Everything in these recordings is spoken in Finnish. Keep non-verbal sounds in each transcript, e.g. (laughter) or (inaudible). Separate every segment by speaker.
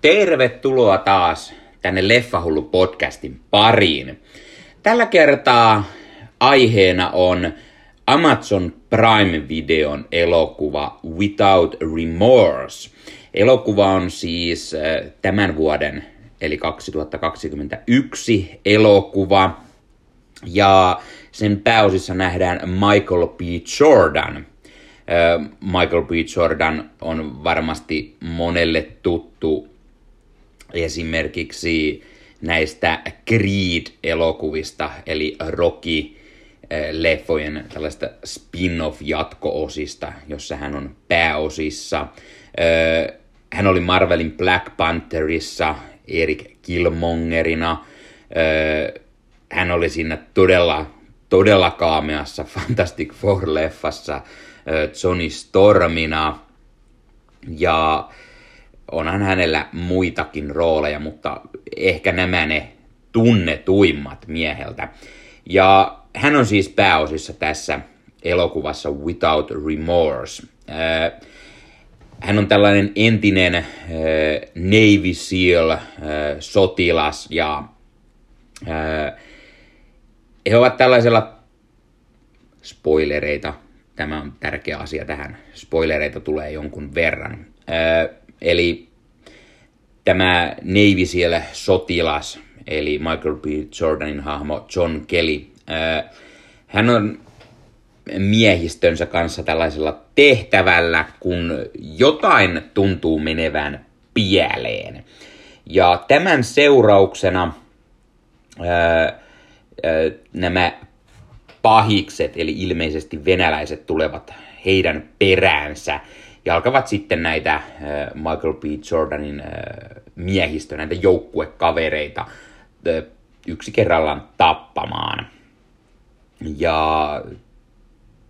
Speaker 1: Tervetuloa taas tänne Leffahullu podcastin pariin. Tällä kertaa aiheena on Amazon Prime-videon elokuva Without Remorse. Elokuva on siis äh, tämän vuoden, eli 2021 elokuva. Ja sen pääosissa nähdään Michael B. Jordan. Äh, Michael B. Jordan on varmasti monelle tuttu esimerkiksi näistä Creed-elokuvista, eli Rocky leffojen tällaista spin-off-jatko-osista, jossa hän on pääosissa. Hän oli Marvelin Black Pantherissa Erik Killmongerina. Hän oli siinä todella, todella kaameassa (laughs) Fantastic Four-leffassa Johnny Stormina. Ja onhan hänellä muitakin rooleja, mutta ehkä nämä ne tunnetuimmat mieheltä. Ja hän on siis pääosissa tässä elokuvassa Without Remorse. Äh, hän on tällainen entinen äh, Navy SEAL-sotilas äh, ja he ovat tällaisella spoilereita, tämä on tärkeä asia tähän, spoilereita tulee jonkun verran. Eli tämä Navy SEAL sotilas, eli Michael B. Jordanin hahmo John Kelly, hän on miehistönsä kanssa tällaisella tehtävällä, kun jotain tuntuu menevän pieleen. Ja tämän seurauksena ää, ää, nämä pahikset, eli ilmeisesti venäläiset, tulevat heidän peräänsä ja alkavat sitten näitä äh, Michael B. Jordanin äh, miehistö, näitä joukkuekavereita äh, yksi kerrallaan tappamaan. Ja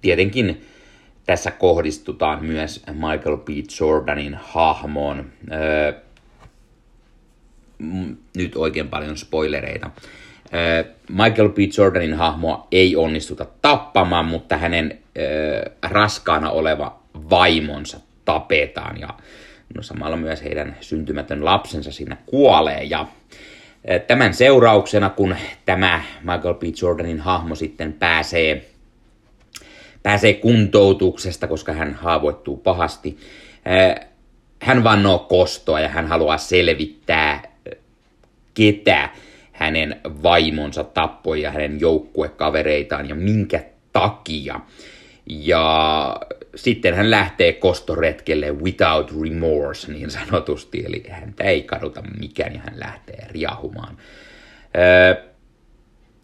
Speaker 1: tietenkin tässä kohdistutaan myös Michael B. Jordanin hahmoon. Öö, nyt oikein paljon spoilereita. Michael B. Jordanin hahmoa ei onnistuta tappamaan, mutta hänen raskaana oleva vaimonsa tapetaan ja no samalla myös heidän syntymätön lapsensa siinä kuolee ja Tämän seurauksena, kun tämä Michael B. Jordanin hahmo sitten pääsee, pääsee kuntoutuksesta, koska hän haavoittuu pahasti, hän vannoo kostoa ja hän haluaa selvittää, ketä hänen vaimonsa tappoi ja hänen joukkuekavereitaan ja minkä takia. Ja sitten hän lähtee kostoretkelle without remorse niin sanotusti, eli häntä ei kaduta mikään ja hän lähtee riahumaan.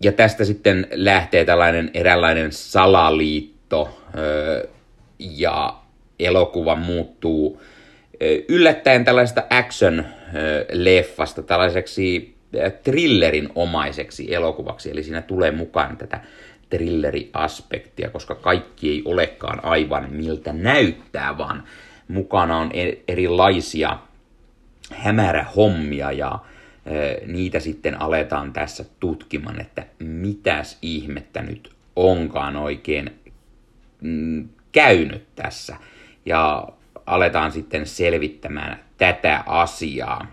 Speaker 1: Ja tästä sitten lähtee tällainen eräänlainen salaliitto ja elokuva muuttuu yllättäen tällaista action-leffasta tällaiseksi thrillerin omaiseksi elokuvaksi, eli siinä tulee mukaan tätä thrilleriaspektia, koska kaikki ei olekaan aivan miltä näyttää, vaan mukana on e- erilaisia hämärähommia ja niitä sitten aletaan tässä tutkimaan, että mitäs ihmettä nyt onkaan oikein mm, käynyt tässä. Ja aletaan sitten selvittämään tätä asiaa.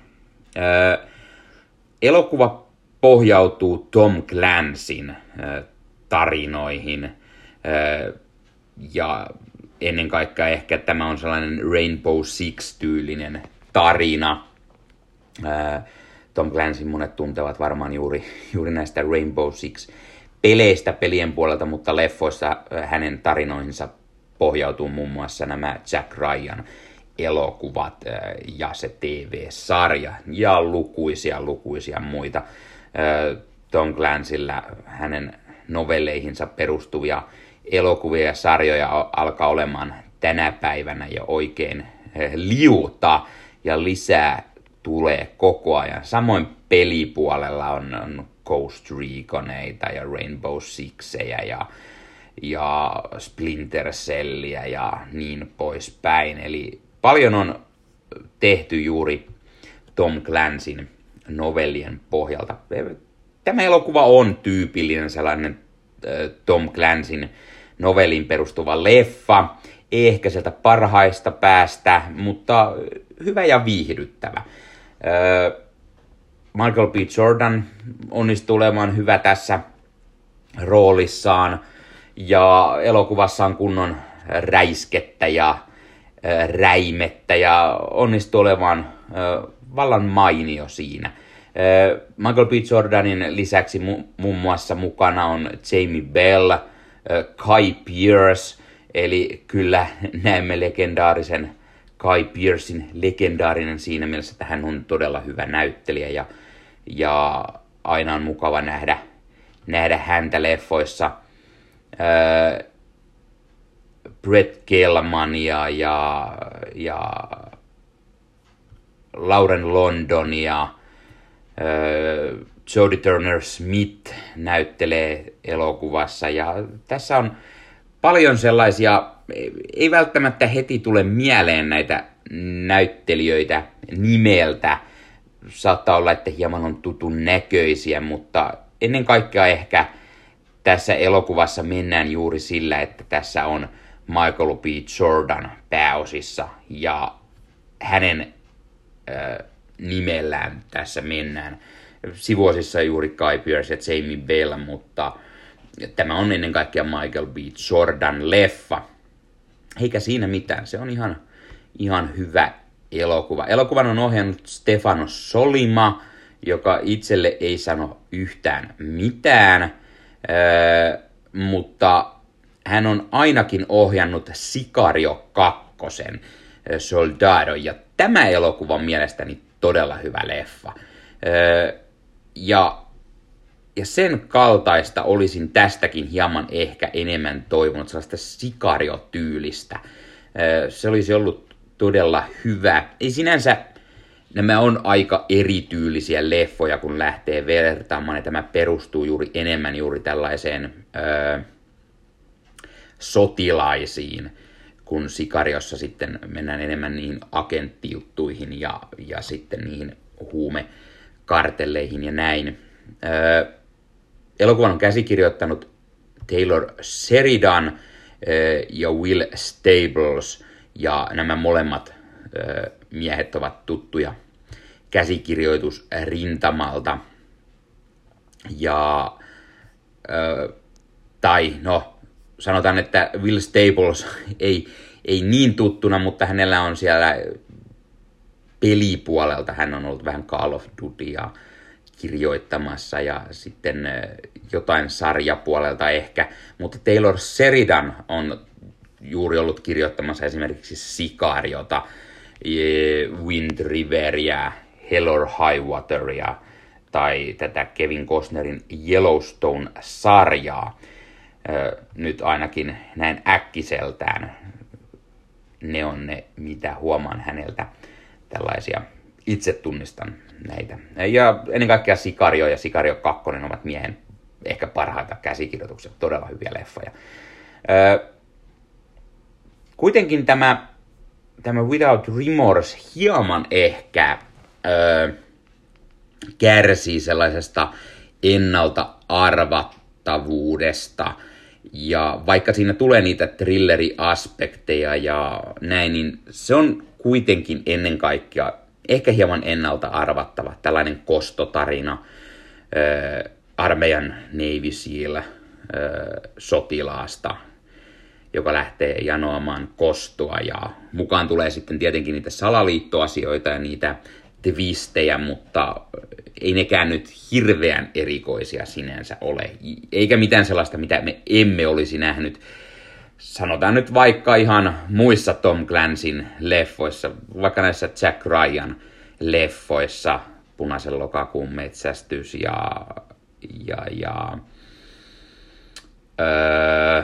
Speaker 1: Elokuva pohjautuu Tom Clansin tarinoihin. Ja ennen kaikkea ehkä tämä on sellainen Rainbow Six-tyylinen tarina. Tom Clancy monet tuntevat varmaan juuri, juuri näistä Rainbow Six peleistä pelien puolelta, mutta leffoissa hänen tarinoihinsa pohjautuu muun muassa nämä Jack Ryan elokuvat ja se TV-sarja ja lukuisia lukuisia muita. Tom Clancyllä hänen novelleihinsa perustuvia elokuvia ja sarjoja alkaa olemaan tänä päivänä jo oikein eh, liuta ja lisää tulee koko ajan. Samoin pelipuolella on, on Ghost Reconeita ja Rainbow Sixejä ja, ja Splinter Cellia ja niin poispäin. Eli paljon on tehty juuri Tom Clancyn novellien pohjalta tämä elokuva on tyypillinen sellainen Tom Clansin novellin perustuva leffa, ehkä sieltä parhaista päästä, mutta hyvä ja viihdyttävä. Michael B. Jordan onnistuu olemaan hyvä tässä roolissaan ja elokuvassa on kunnon räiskettä ja räimettä ja onnistuu olemaan vallan mainio siinä. Michael B. Jordanin lisäksi mu- muun muassa mukana on Jamie Bell, Kai Pierce, eli kyllä näemme legendaarisen Kai Piercein legendaarinen siinä mielessä, että hän on todella hyvä näyttelijä ja, ja aina on mukava nähdä, nähdä häntä leffoissa. Brett Kellman ja, ja, Lauren London ja öö, Jodie Turner Smith näyttelee elokuvassa ja tässä on paljon sellaisia, ei välttämättä heti tule mieleen näitä näyttelijöitä nimeltä. Saattaa olla, että hieman on tutun näköisiä, mutta ennen kaikkea ehkä tässä elokuvassa mennään juuri sillä, että tässä on Michael B. Jordan pääosissa ja hänen äh, nimellään tässä mennään. Sivuosissa juuri Kai Pierce ja Jamie Bell, mutta tämä on ennen kaikkea Michael B. Jordan leffa. Eikä siinä mitään, se on ihan, ihan hyvä elokuva. Elokuvan on ohjannut Stefano Solima, joka itselle ei sano yhtään mitään, öö, mutta hän on ainakin ohjannut Sicario 2, Soldado, ja tämä elokuva on mielestäni todella hyvä leffa. Öö, ja, ja sen kaltaista olisin tästäkin hieman ehkä enemmän toivonut, sellaista Sicario-tyylistä. Öö, se olisi ollut todella hyvä. Ei sinänsä nämä on aika erityylisiä leffoja, kun lähtee vertaamaan, ja tämä perustuu juuri enemmän juuri tällaiseen öö, sotilaisiin, kun Sikariossa sitten mennään enemmän niihin agenttijuttuihin ja, ja sitten niihin huumekartelleihin ja näin. Öö, elokuvan on käsikirjoittanut Taylor Sheridan öö, ja Will Stables, ja nämä molemmat öö, miehet ovat tuttuja käsikirjoitusrintamalta. Ja, öö, tai no, sanotaan, että Will Staples ei, ei niin tuttuna, mutta hänellä on siellä pelipuolelta, hän on ollut vähän Call of Dutya kirjoittamassa ja sitten jotain sarjapuolelta ehkä, mutta Taylor Sheridan on juuri ollut kirjoittamassa esimerkiksi Sicariota, Wind Riveria, Hell or High Wateria tai tätä Kevin Costnerin Yellowstone-sarjaa nyt ainakin näin äkkiseltään ne on ne, mitä huomaan häneltä tällaisia. Itse tunnistan näitä. Ja ennen kaikkea Sikario ja Sikario 2 ovat miehen ehkä parhaita käsikirjoituksia, todella hyviä leffoja. kuitenkin tämä, tämä Without Remorse hieman ehkä kärsii sellaisesta ennalta arvattavuudesta – ja vaikka siinä tulee niitä thrilleriaspekteja ja näin, niin se on kuitenkin ennen kaikkea ehkä hieman ennalta arvattava. Tällainen kostotarina äh, armeijan Navy Seal äh, sotilaasta, joka lähtee janoamaan kostoa ja mukaan tulee sitten tietenkin niitä salaliittoasioita ja niitä twistejä, mutta ei nekään nyt hirveän erikoisia sinänsä ole. Eikä mitään sellaista, mitä me emme olisi nähnyt. Sanotaan nyt vaikka ihan muissa Tom Clansin leffoissa, vaikka näissä Jack Ryan leffoissa, Punaisen lokakuun metsästys ja, ja, ja öö,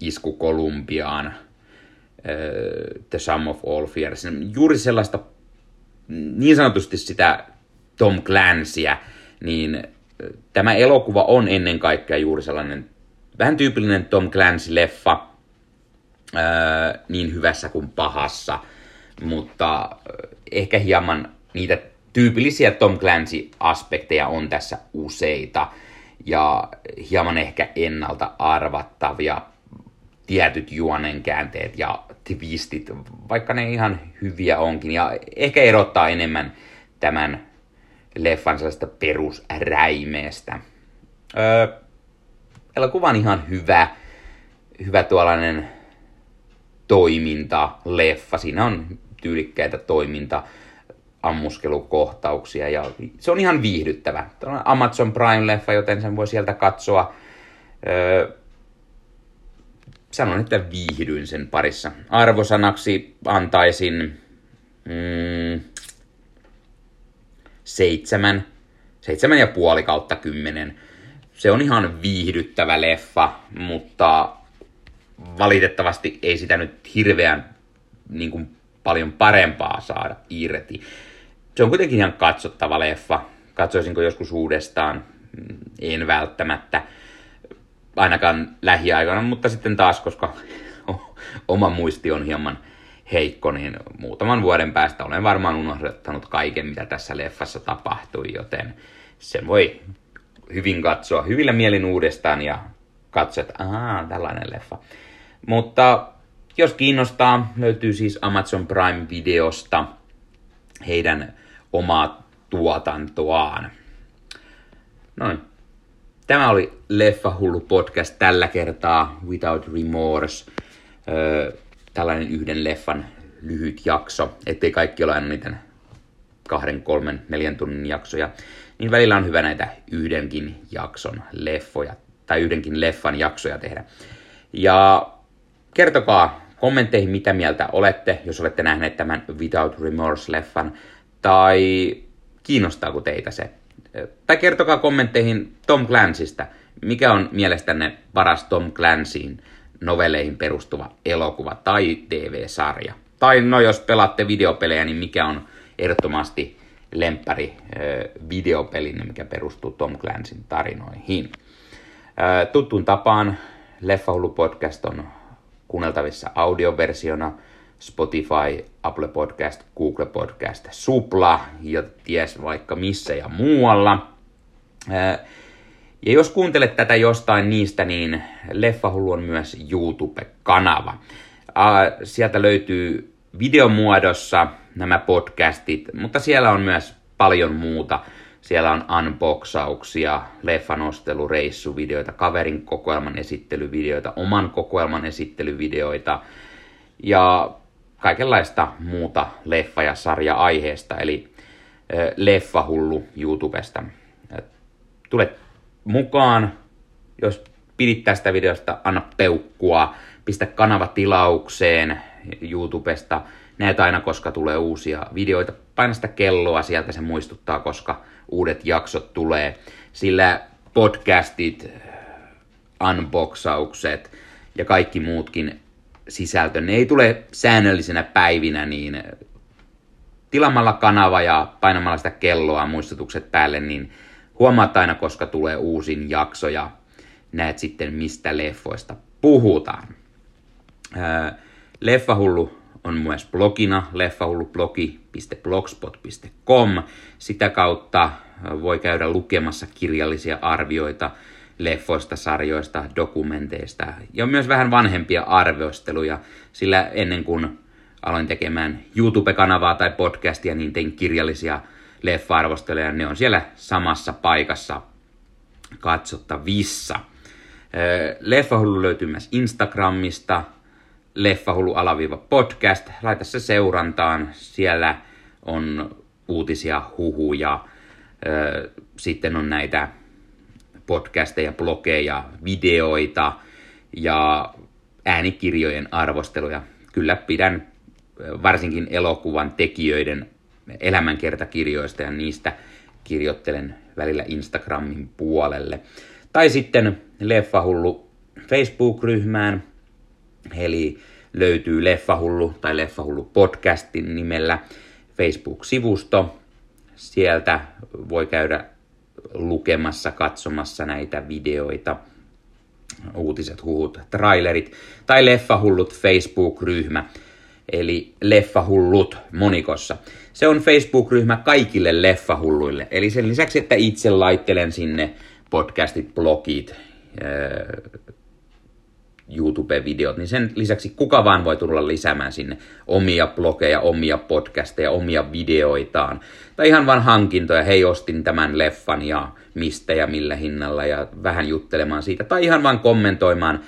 Speaker 1: Isku Kolumbiaan, öö, The Sum of All Fears. Juuri sellaista niin sanotusti sitä Tom Clancyä, niin tämä elokuva on ennen kaikkea juuri sellainen vähän tyypillinen Tom Clancy-leffa, niin hyvässä kuin pahassa, mutta ehkä hieman niitä tyypillisiä Tom Clancy-aspekteja on tässä useita, ja hieman ehkä ennalta arvattavia tietyt juonenkäänteet ja twistit, vaikka ne ihan hyviä onkin, ja ehkä erottaa enemmän tämän leffan sellaista perusräimeestä. Öö, elokuva on ihan hyvä, hyvä tuollainen toiminta, leffa. Siinä on tyylikkäitä toiminta, ammuskelukohtauksia ja se on ihan viihdyttävä. Tämä on Amazon Prime-leffa, joten sen voi sieltä katsoa. Öö, sanon, että viihdyin sen parissa. Arvosanaksi antaisin mm, seitsemän, seitsemän ja puoli kautta kymmenen. Se on ihan viihdyttävä leffa, mutta valitettavasti ei sitä nyt hirveän niin kuin, paljon parempaa saada irti. Se on kuitenkin ihan katsottava leffa. Katsoisinko joskus uudestaan? Mm, en välttämättä. Ainakaan lähiaikoina, mutta sitten taas, koska (laughs) oma muisti on hieman heikko, niin muutaman vuoden päästä olen varmaan unohtanut kaiken, mitä tässä leffassa tapahtui, joten sen voi hyvin katsoa hyvillä mielin uudestaan ja katsoa, että ahaa, tällainen leffa. Mutta jos kiinnostaa, löytyy siis Amazon Prime-videosta heidän omaa tuotantoaan. Noin. Tämä oli Leffa Hullu podcast tällä kertaa, Without Remorse. Öö, tällainen yhden leffan lyhyt jakso, ettei kaikki ole aina niiden kahden, kolmen, neljän tunnin jaksoja, niin välillä on hyvä näitä yhdenkin jakson leffoja, tai yhdenkin leffan jaksoja tehdä. Ja kertokaa kommentteihin, mitä mieltä olette, jos olette nähneet tämän Without Remorse-leffan, tai kiinnostaako teitä se. Tai kertokaa kommentteihin Tom Clancystä, mikä on mielestänne paras Tom Clancyin novelleihin perustuva elokuva tai TV-sarja. Tai no jos pelaatte videopelejä, niin mikä on ehdottomasti lemppari videopeli, mikä perustuu Tom Clancyn tarinoihin. Tuttuun tapaan Leffahullu podcast on kuunneltavissa audioversiona Spotify, Apple Podcast, Google Podcast, Supla ja ties vaikka missä ja muualla. Ja jos kuuntelet tätä jostain niistä, niin Leffahullu on myös YouTube-kanava. Sieltä löytyy videomuodossa nämä podcastit, mutta siellä on myös paljon muuta. Siellä on unboxauksia, leffanostelureissuvideoita, kaverin kokoelman esittelyvideoita, oman kokoelman esittelyvideoita ja kaikenlaista muuta leffa- ja sarja-aiheesta, eli Leffahullu YouTubesta. Tule mukaan, jos pidit tästä videosta, anna peukkua, pistä kanava tilaukseen YouTubesta, näet aina, koska tulee uusia videoita. Paina sitä kelloa, sieltä se muistuttaa, koska uudet jaksot tulee. Sillä podcastit, unboxaukset ja kaikki muutkin sisältö, ne ei tule säännöllisenä päivinä, niin tilamalla kanava ja painamalla sitä kelloa muistutukset päälle, niin huomaat aina, koska tulee uusin jakso ja näet sitten, mistä leffoista puhutaan. Leffahullu on myös blogina, leffahullublogi.blogspot.com. Sitä kautta voi käydä lukemassa kirjallisia arvioita leffoista, sarjoista, dokumenteista. Ja myös vähän vanhempia arvosteluja, sillä ennen kuin aloin tekemään YouTube-kanavaa tai podcastia, niin tein kirjallisia leffa-arvosteluja, ne on siellä samassa paikassa katsottavissa. Leffahullu löytyy myös Instagramista, leffahullu alaviiva podcast. Laita se seurantaan, siellä on uutisia, huhuja, sitten on näitä podcasteja, blogeja, videoita ja äänikirjojen arvosteluja. Kyllä pidän varsinkin elokuvan tekijöiden elämänkertakirjoista ja niistä kirjoittelen välillä Instagramin puolelle. Tai sitten Leffahullu Facebook-ryhmään, eli löytyy Leffahullu tai Leffahullu podcastin nimellä Facebook-sivusto. Sieltä voi käydä lukemassa, katsomassa näitä videoita, uutiset, huhut, trailerit tai Leffahullut Facebook-ryhmä, eli Leffahullut monikossa. Se on Facebook-ryhmä kaikille leffahulluille, eli sen lisäksi, että itse laittelen sinne podcastit, blogit, YouTube-videot, niin sen lisäksi kuka vaan voi tulla lisäämään sinne omia blogeja, omia podcasteja, omia videoitaan. Tai ihan vaan hankintoja, hei ostin tämän leffan ja mistä ja millä hinnalla ja vähän juttelemaan siitä. Tai ihan vaan kommentoimaan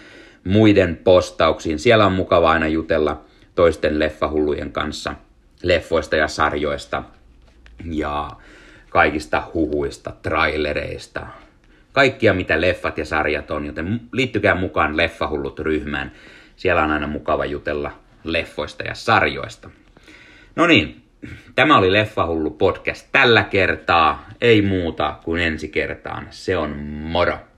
Speaker 1: muiden postauksiin. Siellä on mukava aina jutella toisten leffahullujen kanssa leffoista ja sarjoista ja kaikista huhuista, trailereista, kaikkia mitä leffat ja sarjat on, joten liittykää mukaan Leffahullut ryhmään. Siellä on aina mukava jutella leffoista ja sarjoista. No niin, tämä oli Leffahullu podcast tällä kertaa. Ei muuta kuin ensi kertaan. Se on moro!